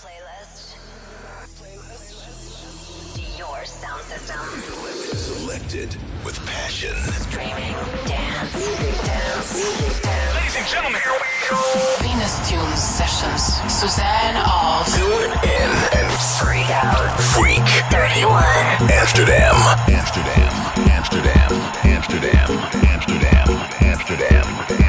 Playlist. Your sound system. Selected with passion. Streaming. Dance. Music dance. Music dance. Ladies and gentlemen, here we go. Venus Tunes Sessions. Suzanne of Tune in and Freak out. freak. 31. Amsterdam. Amsterdam. Amsterdam. Amsterdam. Amsterdam. Amsterdam. Amsterdam.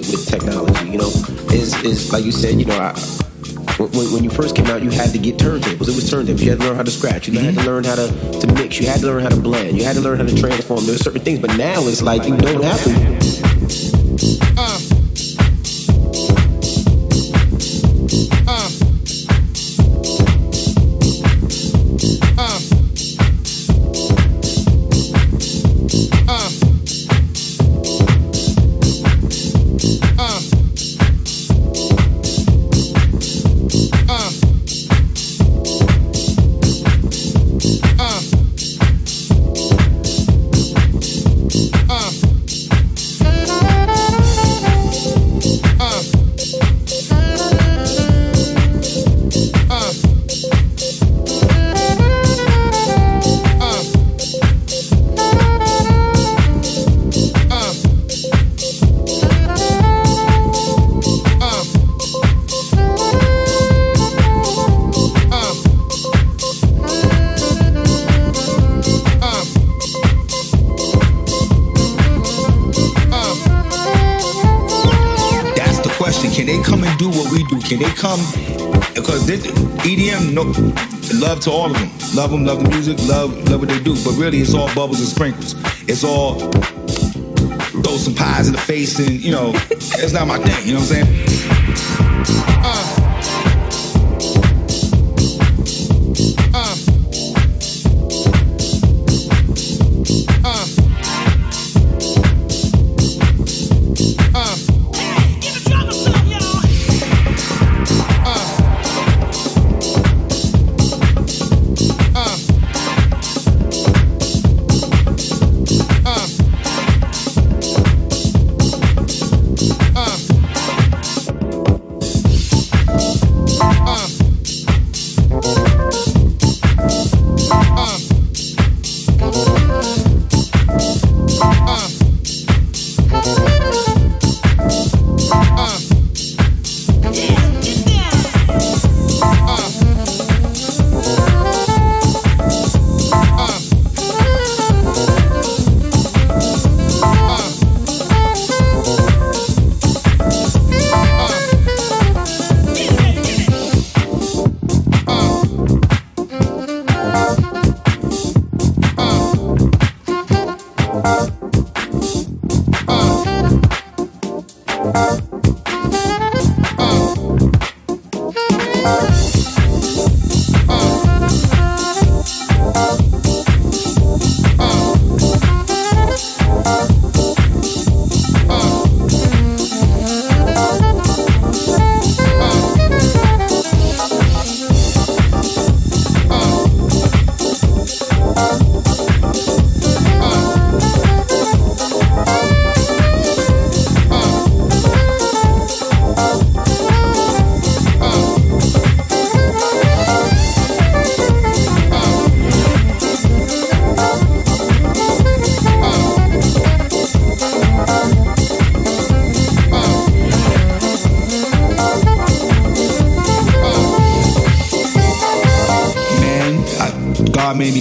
With, with technology, you know, is is like you said, you know, I, when, when you first came out, you had to get turntables. It was turntables. You had to learn how to scratch. You had to mm-hmm. learn how to, to mix. You had to learn how to blend. You had to learn how to transform. There were certain things, but now it's like you don't have to. Love to all of them. Love them, love the music, love love what they do. But really, it's all bubbles and sprinkles. It's all throw some pies in the face, and you know, it's not my thing. You know what I'm saying? Uh.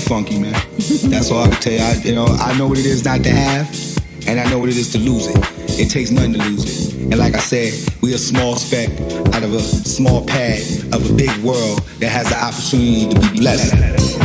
Funky, man. That's all I can tell you. I, you know, I know what it is not to have, and I know what it is to lose it. It takes nothing to lose it. And like I said, we a small speck out of a small pad of a big world that has the opportunity to be blessed.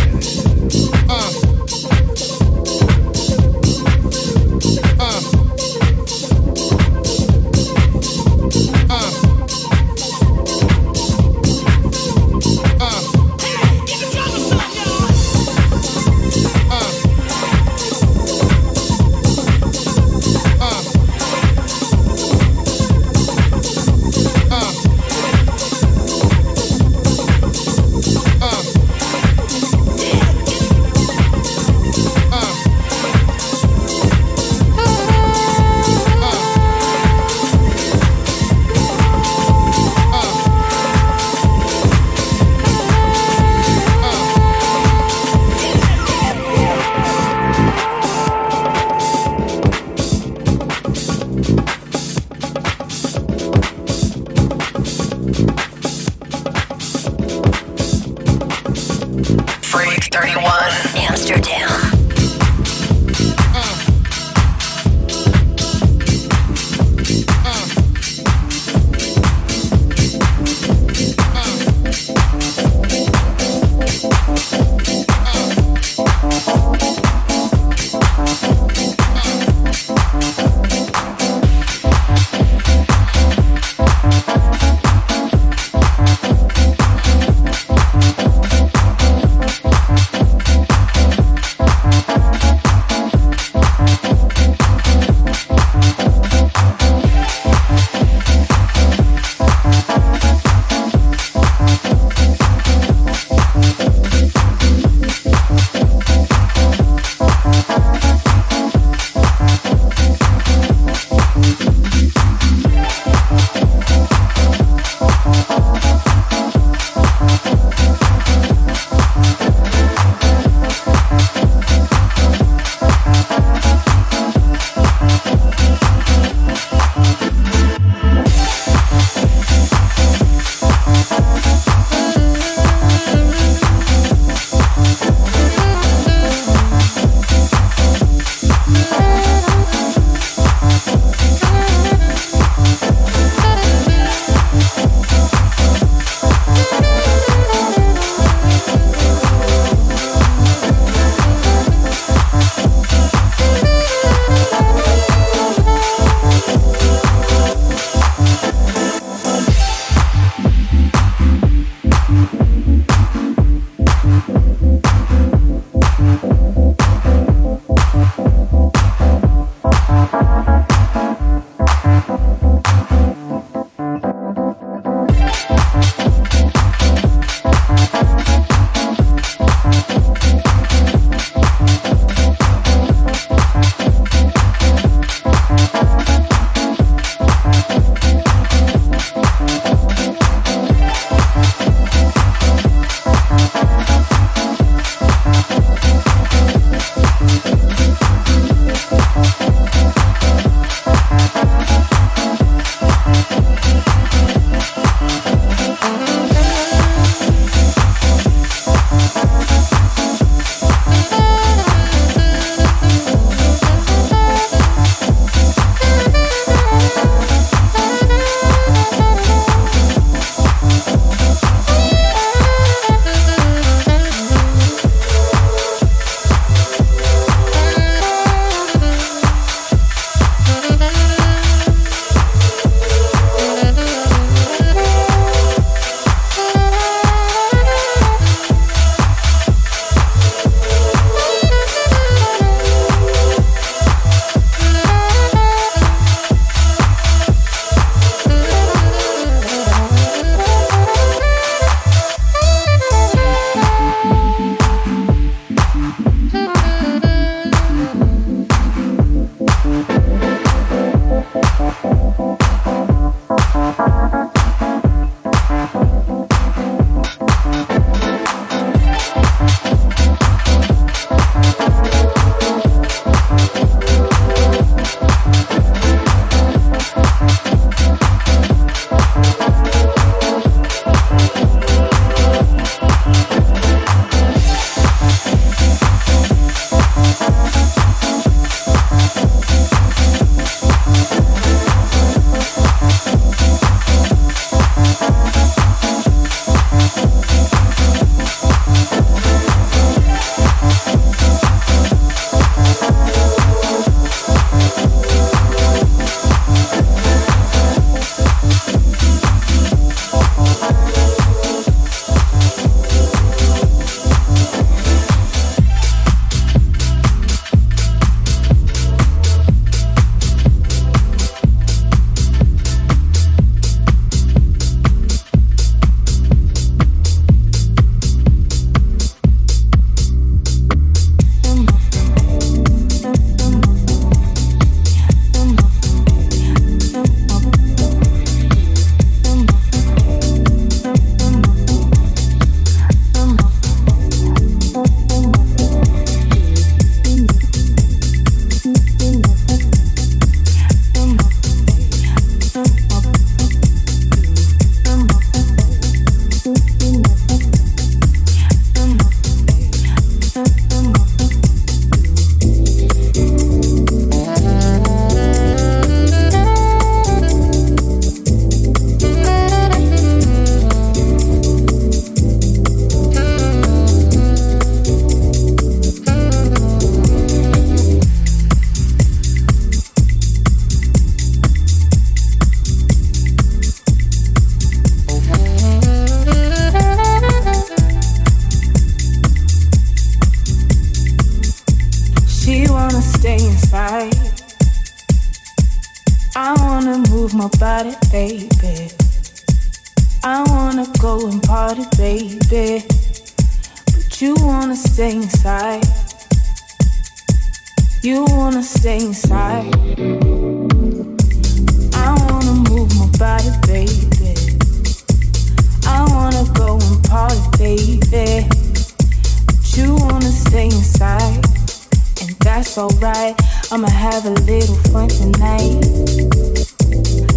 I'ma have a little fun tonight.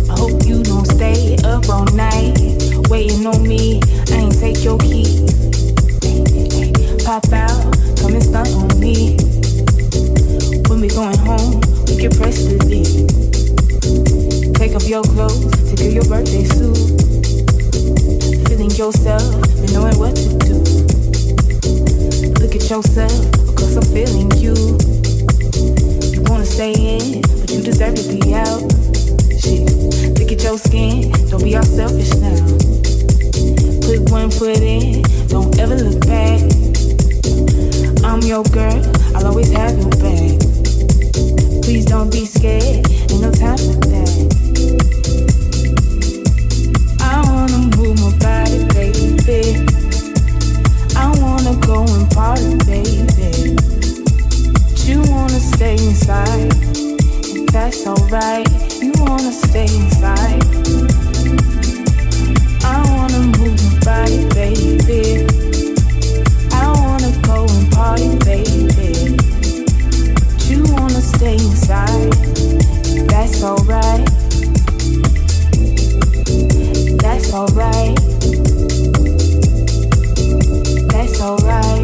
I hope you don't stay up all night waiting on me. I ain't take your key. Pop out, come and stunt on me. When we going home, we can press the beat. Take off your clothes to do your birthday suit. Feeling yourself and knowing what to do. Look at yourself, because I'm feeling you. In, but you deserve to be out. Shit, look at your skin, don't be all selfish now. Put one foot in, don't ever look back. I'm your girl, I'll always have your back. Please don't be scared, ain't no time for that. I wanna move my body, baby. I wanna go and party, baby. Stay inside, that's alright. You wanna stay inside. I wanna move body, baby. I wanna go and party, baby. But you wanna stay inside. That's alright. That's alright. That's alright.